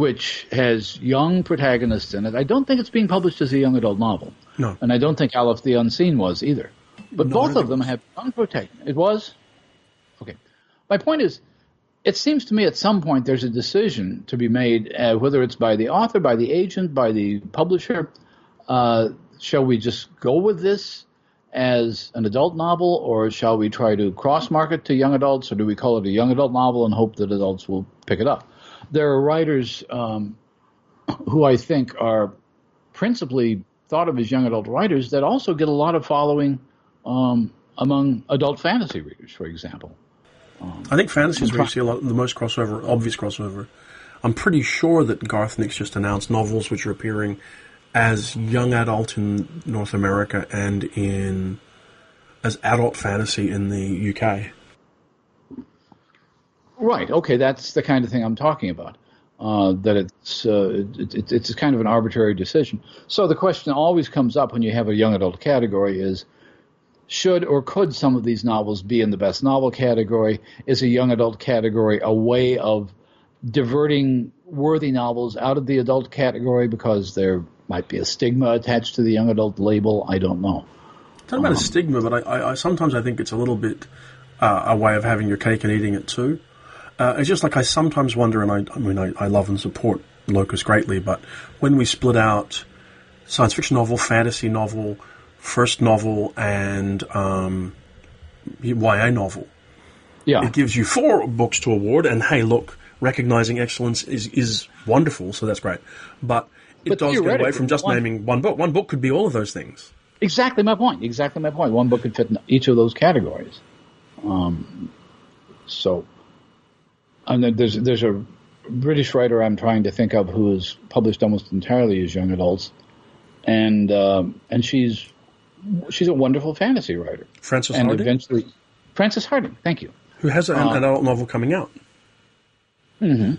which has young protagonists in it. I don't think it's being published as a young adult novel. No. And I don't think Alif the Unseen was either. But no, both of them have young protagonists. It was? Okay. My point is, it seems to me at some point there's a decision to be made, uh, whether it's by the author, by the agent, by the publisher. Uh, shall we just go with this as an adult novel, or shall we try to cross market to young adults, or do we call it a young adult novel and hope that adults will pick it up? There are writers um, who I think are principally thought of as young adult writers that also get a lot of following um, among adult fantasy readers, for example. Um, I think fantasy is where you see a lot, the most crossover, obvious crossover. I'm pretty sure that Garth Nix just announced novels which are appearing as young adult in North America and in as adult fantasy in the UK. Right. Okay, that's the kind of thing I'm talking about. Uh, that it's uh, it, it, it's kind of an arbitrary decision. So the question always comes up when you have a young adult category is should or could some of these novels be in the best novel category? Is a young adult category a way of diverting worthy novels out of the adult category because there might be a stigma attached to the young adult label? I don't know. Talking about um, a stigma, but I, I, I, sometimes I think it's a little bit uh, a way of having your cake and eating it too. Uh, it's just like I sometimes wonder, and I, I mean, I, I love and support Locus greatly, but when we split out science fiction novel, fantasy novel, first novel and um, YA novel. Yeah. It gives you four books to award, and hey, look, recognizing excellence is, is wonderful, so that's great. But it but does get away from just one, naming one book. One book could be all of those things. Exactly my point. Exactly my point. One book could fit in each of those categories. Um, so, and there's there's a British writer I'm trying to think of who has published almost entirely as young adults, and um, and she's she's a wonderful fantasy writer. Frances and Hardinge? eventually, Frances Hardinge. Thank you. Who has an, an adult novel coming out? hmm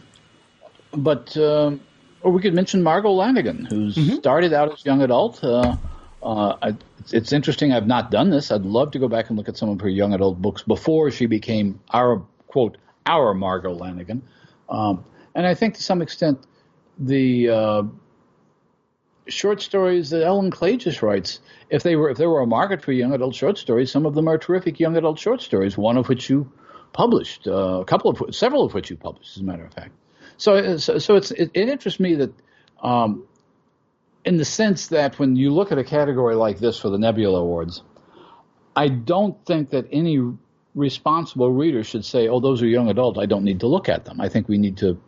But um, or we could mention Margo Lanagan, who's mm-hmm. started out as young adult. Uh, uh, I, it's, it's, interesting. I've not done this. I'd love to go back and look at some of her young adult books before she became our quote our Margo Lanagan. Um, and I think to some extent the uh, short stories that Ellen Klages writes. If they were, if there were a market for young adult short stories, some of them are terrific young adult short stories. One of which you published, uh, a couple of, several of which you published, as a matter of fact. So, so, so it's it, it, interests me that, um, in the sense that when you look at a category like this for the Nebula Awards, I don't think that any responsible reader should say, "Oh, those are young adult. I don't need to look at them." I think we need to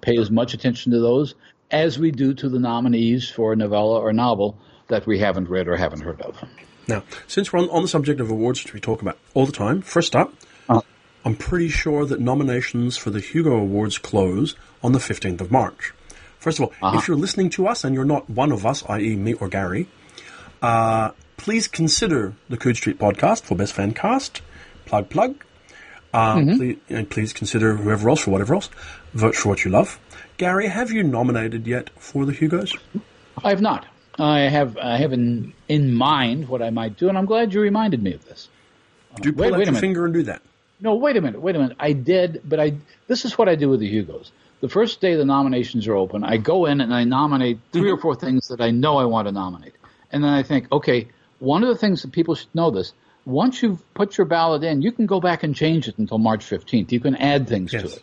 pay as much attention to those as we do to the nominees for a novella or novel that we haven't read or haven't heard of. Now, since we're on, on the subject of awards, which we talk about all the time, first up, uh, I'm pretty sure that nominations for the Hugo Awards close on the 15th of March. First of all, uh-huh. if you're listening to us and you're not one of us, i.e., me or Gary, uh, please consider the Coode Street podcast for Best Fan Cast. Plug, plug. Uh, please, and please consider whoever else for whatever else. Vote for what you love. Gary, have you nominated yet for the Hugos? I have not. I have I have in in mind what I might do, and I'm glad you reminded me of this. Do pull wait- out wait your minute. finger and do that. No, wait a minute, wait a minute. I did, but I this is what I do with the Hugos. The first day the nominations are open, I go in and I nominate 3 or four things that I know I want to nominate, and then I think, okay, one of the things that people should know this. Once you've put your ballot in, you can go back and change it until March 15th. You can add things Yes. to it.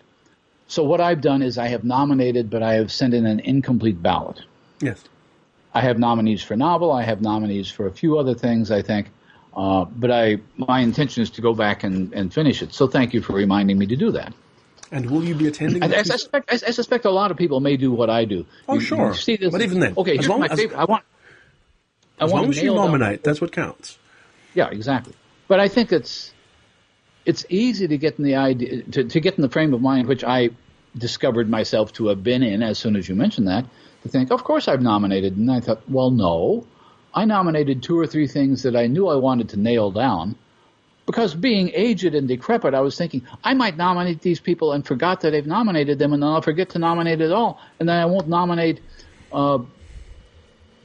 So what I've done is I have nominated, but I have sent in an incomplete ballot. Yes. I have nominees for novel. I have nominees for a few other things. I think, uh, but I my intention is to go back and, and finish it. So thank you for reminding me to do that. And will you be attending? I, I suspect I, I suspect a lot of people may do what I do. Oh, You- sure. you see this, But even then, okay. as Here's long my as- favorite. I want. I want long as you nail down- nominate, that's what counts. Yeah, exactly. But I think it's it's easy to get in the idea to, to get in the frame of mind which I discovered myself to have been in as soon as you mentioned that to think, of course I've nominated, and I thought, well, no, I nominated two or three things that I knew I wanted to nail down. Because being aged and decrepit, I was thinking I might nominate these people and forgot that I've nominated them, and then I'll forget to nominate at all, and then I won't nominate. Uh,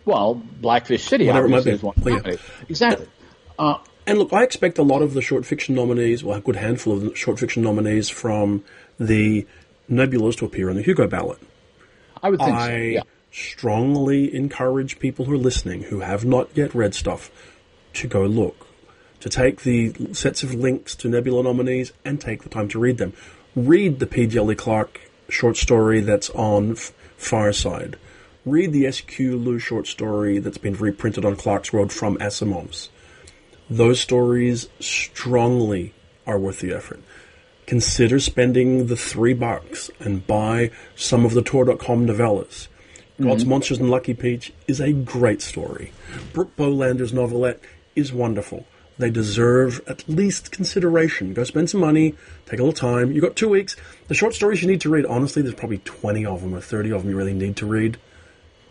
well, Blackfish City Whatever obviously is one yeah. nominate. Exactly. And look, I expect a lot of the short fiction nominees, well, a good handful of the short fiction nominees from the Nebulas to appear on the Hugo ballot. I would think so. I Yeah. strongly encourage people who are listening who have not yet read stuff to go look, to take the sets of links to Nebula nominees and take the time to read them. Read the P. Djèlí Clark short story that's on F- Fireside. Read the S.Q. Lu short story that's been reprinted on Clarkesworld from Asimov's. Those stories strongly are worth the effort consider spending the three bucks and buy some of the Tor.com novellas. Mm-hmm. God's Monsters and Lucky Peach is a great story. Brooke Bolander's novelette is wonderful. They deserve at least consideration. Go spend some money, take a little time. You've got two weeks. The short stories you need to read, honestly, there's probably 20 of them or 30 of them you really need to read.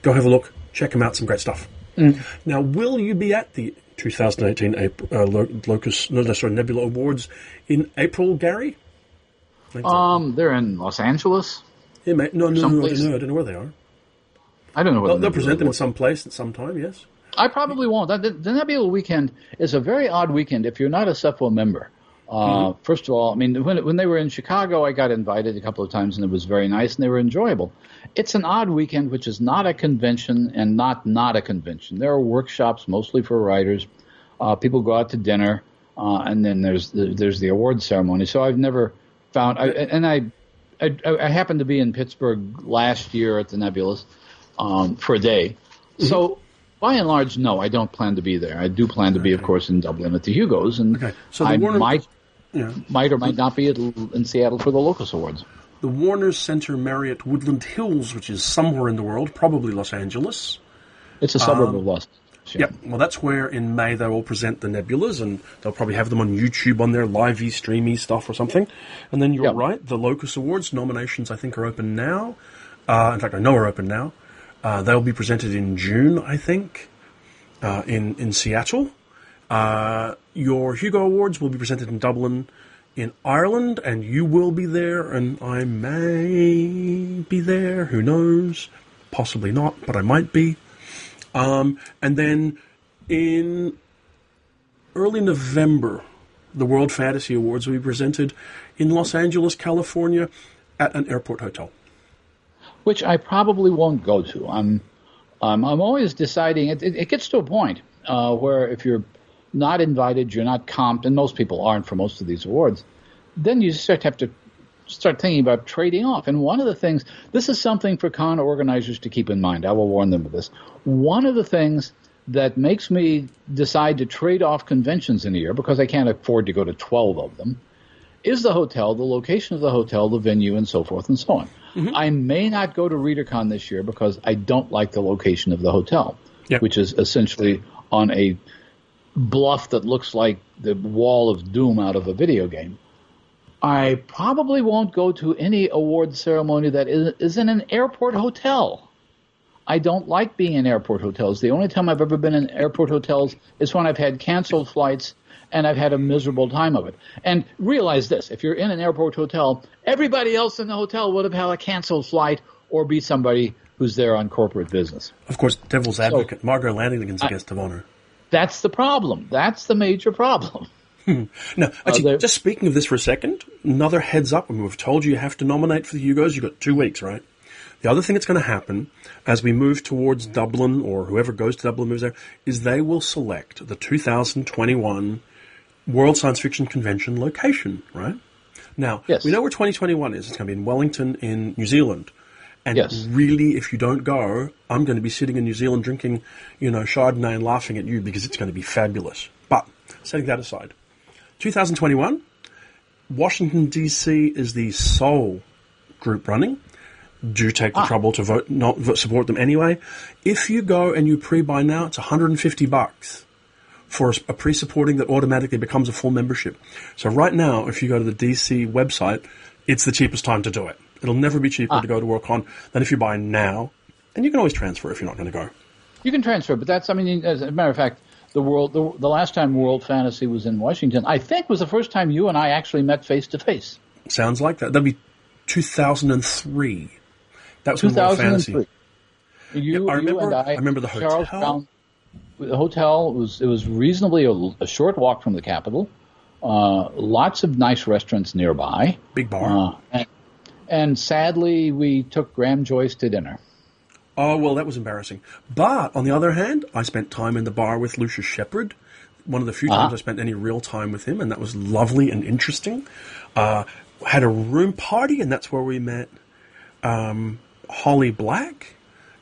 Go have a look, check them out, some great stuff. Mm. Now, will you be at the 2018 April, uh, Locus, no, no, sorry, Nebula Awards in April, Gary? I think so. Um, they're in Los Angeles. yeah, mate. No, no, no, I someplace- don't know. I don't know where they are. I don't know whether They'll, they'll present them in some place at some time, yes. I probably won't. The, the Nebula weekend is a very odd weekend if you're not a SFWA member. Uh, First of all, I mean, when when they were in Chicago, I got invited a couple of times, and it was very nice, and they were enjoyable. It's an odd weekend, which is not a convention and not not a convention. There are workshops mostly for writers. Uh, people go out to dinner, uh, and then there's the, there's the award ceremony. So I've never found, I, and I, I I happened to be in Pittsburgh last year at the Nebulas um, for a day. So by and large, no, I don't plan to be there. I do plan to be, of course, in Dublin at the Hugos, and Okay. So the I Warner- might Yeah. might or might not be in Seattle for the Locus Awards. The Warner Center Marriott Woodland Hills, which is somewhere in the world, probably Los Angeles. It's a suburb of Los. Angeles. Yep. Well, that's where in May they will present the nebulas, and they'll probably have them on YouTube on their livey, streamy stuff or something. And then you're Yep. right, the Locus Awards nominations I think are open now. Uh, in fact, I know are open now. Uh, they'll be presented in June, I think, uh, in in Seattle. Uh, your Hugo Awards will be presented in Dublin, in Ireland, and you will be there, and I may be there. Who knows? Possibly not, but I might be. Um, and then in early November, the World Fantasy Awards will be presented in Los Angeles, California, at an airport hotel. which I probably won't go to. I'm, I'm always deciding. It, it, it gets to a point uh, where if you're not invited, you're not comped, and most people aren't for most of these awards. Then you start to have to start thinking about trading off. And one of the things, this is something for con organizers to keep in mind. I will warn them of this. One of the things that makes me decide to trade off conventions in a year because I can't afford to go to 12 of them is the hotel, the location of the hotel, the venue, and so forth and so on. Mm-hmm. I may not go to ReaderCon this year because I don't like the location of the hotel, Yeah. which is essentially on a bluff that looks like the wall of doom out of a video game. I probably won't go to any award ceremony that is, is in an airport hotel. I don't like being in airport hotels. The only time I've ever been in airport hotels is when I've had canceled flights and I've had a miserable time of it. And realize this: if you're in an airport hotel, everybody else in the hotel would have had a canceled flight or be somebody who's there on corporate business. Of course, devil's advocate, so, Margo Lanagan's a guest of honor. That's the problem. That's the major problem. now, actually, uh, just speaking of this for a second, another heads up. When we've told you you have to nominate for the Hugos, you've got two weeks, right? The other thing that's going to happen as we move towards Dublin, or whoever goes to Dublin moves there, is they will select the 2021 World Science Fiction Convention location, right? Now, yes. we know where 2021 is. It's going to be in Wellington in New Zealand. And yes. really, if you don't go, I'm going to be sitting in New Zealand drinking, you know, Chardonnay and laughing at you because it's going to be fabulous. But setting that aside, 2021, Washington D.C. is the sole group running. Do take the ah. trouble to vote, not vote, support them anyway. If you go and you pre-buy now, it's 150 bucks for a pre-supporting that automatically becomes a full membership. So right now, if you go to the DC website, it's the cheapest time to do it. It'll never be cheaper ah. to go to Worldcon than if you buy now. And you can always transfer if you're not going to go. You can transfer, but that's, I mean, as a matter of fact, the world, the, the last time World Fantasy was in Washington, I think was the first time you and I actually met face to face. Sounds like that. That'd be 2003. That was 2003. World Fantasy. You, yeah, I remember, you and I, I remember the hotel. Brown, the hotel was it was reasonably a, a short walk from the Capitol. Uh, lots of nice restaurants nearby. Big bar. Uh, and, and sadly, we took Graham Joyce to dinner. Oh, well, that was embarrassing. But on the other hand, I spent time in the bar with Lucius Shepard. One of the few uh-huh. times I spent any real time with him, and that was lovely and interesting. Uh, had a room party, and that's where we met um, Holly Black,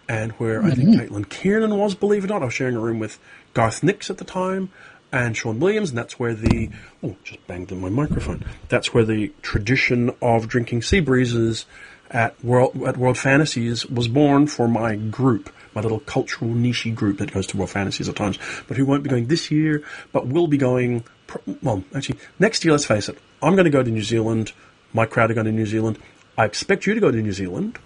and where mm-hmm. I think mm-hmm. Caitlin Kiernan was, believe it or not. I was sharing a room with Garth Nix at the time and Sean Williams, and that's where the oh, just banged in my microphone. That's where the tradition of drinking sea breezes at World at World Fantasies was born for my group, my little cultural niche group that goes to World Fantasies at times, but who won't be going this year, but will be going. Well, actually, next year. Let's face it. I'm going to go to New Zealand. My crowd are going to New Zealand. I expect you to go to New Zealand.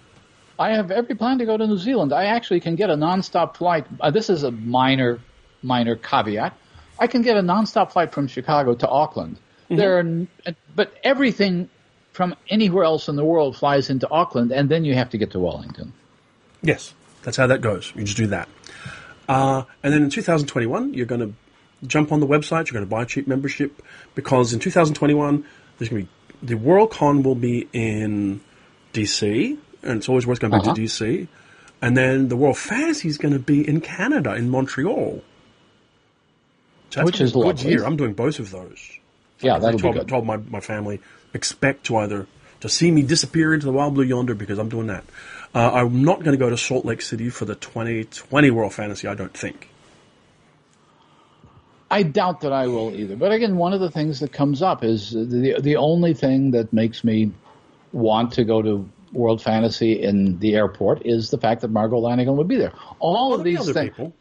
I have every plan to go to New Zealand. I actually can get a nonstop flight. Uh, this is a minor, minor caveat. I can get a nonstop flight from Chicago to Auckland. Mm-hmm. There, are, but everything from anywhere else in the world flies into Auckland, and then you have to get to Wellington. Yes, that's how that goes. You just do that. Uh, and then in 2021, you're going to jump on the website, you're going to buy a cheap membership, because in 2021, there's going to be, the Worldcon will be in DC, and it's always worth going back uh-huh. to DC. And then the World Fantasy is going to be in Canada, in Montreal. So Which is a good year. I'm doing both of those. Yeah, that'll I told, be good. told my, my family expect to either to see me disappear into the wild blue yonder because I'm doing that. Uh, I'm not going to go to Salt Lake City for the 2020 World Fantasy. I don't think. I doubt that I will either. But again, one of the things that comes up is the the only thing that makes me want to go to World Fantasy in the airport is the fact that Margo Lanagan would be there. All well, of these things. People.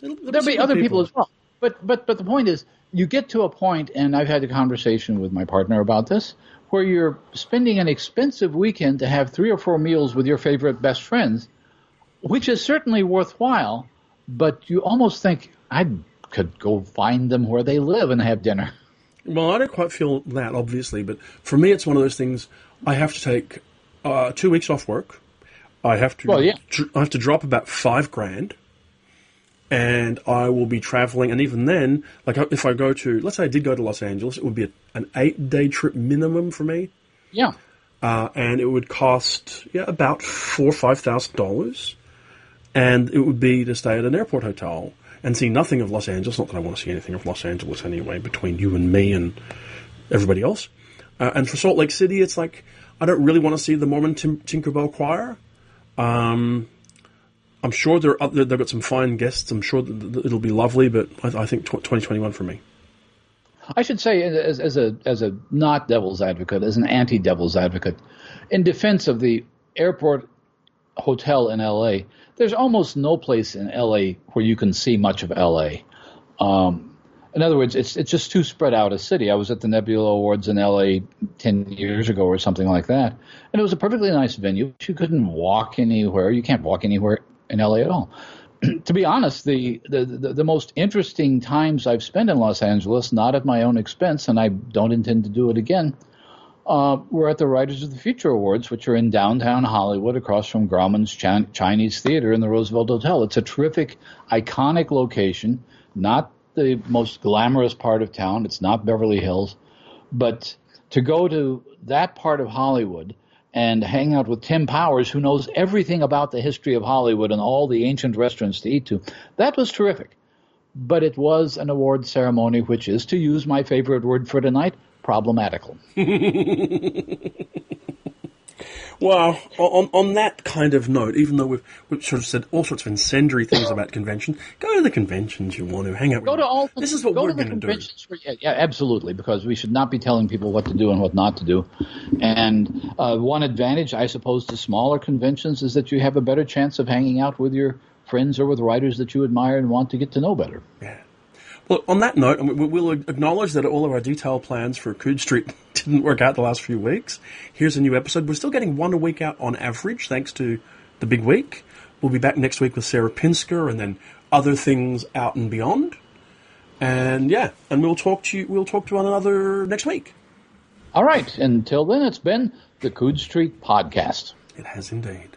There'll, there'll, there'll be, other people. people as well. But but but the point is, you get to a point, and I've had a conversation with my partner about this, where you're spending an expensive weekend to have three or four meals with your favorite best friends, which is certainly worthwhile, but you almost think I could go find them where they live and have dinner. Well, I don't quite feel that, obviously, but for me, it's one of those things. I have to take uh, two weeks off work. I have to. Well, yeah. I have to drop about five grand and I will be traveling. And even then, like if I go to, let's say I did go to Los Angeles, it would be a, an eight day trip minimum for me. Yeah. Uh, and it would cost yeah about four or five thousand dollars, and it would be to stay at an airport hotel and see nothing of Los Angeles. Not that I want to see anything of Los Angeles anyway, between you and me and everybody else. Uh, and for Salt Lake City, it's like I don't really want to see the Mormon Tim- Tabernacle Choir. Um, I'm sure there are, they've got some fine guests. I'm sure it'll be lovely, but I, I think 2021 for me. I should say, as, as, a as a not devil's advocate, as an anti-devil's advocate, in defense of the airport hotel in L.A., there's almost no place in L.A. where you can see much of L.A. Um, in other words, it's it's just too spread out a city. I was at the Nebula Awards in L.A. ten years ago or something like that, and it was a perfectly nice venue. You couldn't walk anywhere. You can't walk anywhere in LA at all. [clears throat] to be honest, the, the, the, the, most interesting times I've spent in Los Angeles, not at my own expense, and I don't intend to do it again, uh, were at the Writers of the Future Awards, which are in downtown Hollywood across from Grauman's Chinese Theater in the Roosevelt Hotel. It's a terrific, iconic location, not the most glamorous part of town. It's not Beverly Hills. But to go to that part of Hollywood and hang out with Tim Powers, who knows everything about the history of Hollywood and all the ancient restaurants to eat to. That was terrific. But it was an award ceremony, which is, to use my favorite word for tonight, problematical. [laughs] Well, on, on that kind of note, even though we've, we've sort of said all sorts of incendiary things about convention, go to the conventions you want to hang out. With. Go with to all. This is what go we're to the going to do. yeah, yeah, absolutely, because we should not be telling people what to do and what not to do. And uh, one advantage, I suppose, to smaller conventions is that you have a better chance of hanging out with your friends or with writers that you admire and want to get to know better. Yeah. Well, on that note, we'll acknowledge that all of our detailed plans for Coode Street [laughs] didn't work out the last few weeks. Here's a new episode. We're still getting one a week out on average, thanks to the big week. We'll be back next week with Sarah Pinsker and then other things out and beyond. And yeah, and we'll talk to you. We'll talk to one another next week. All right. Until then, it's been the Coode Street Podcast. It has indeed.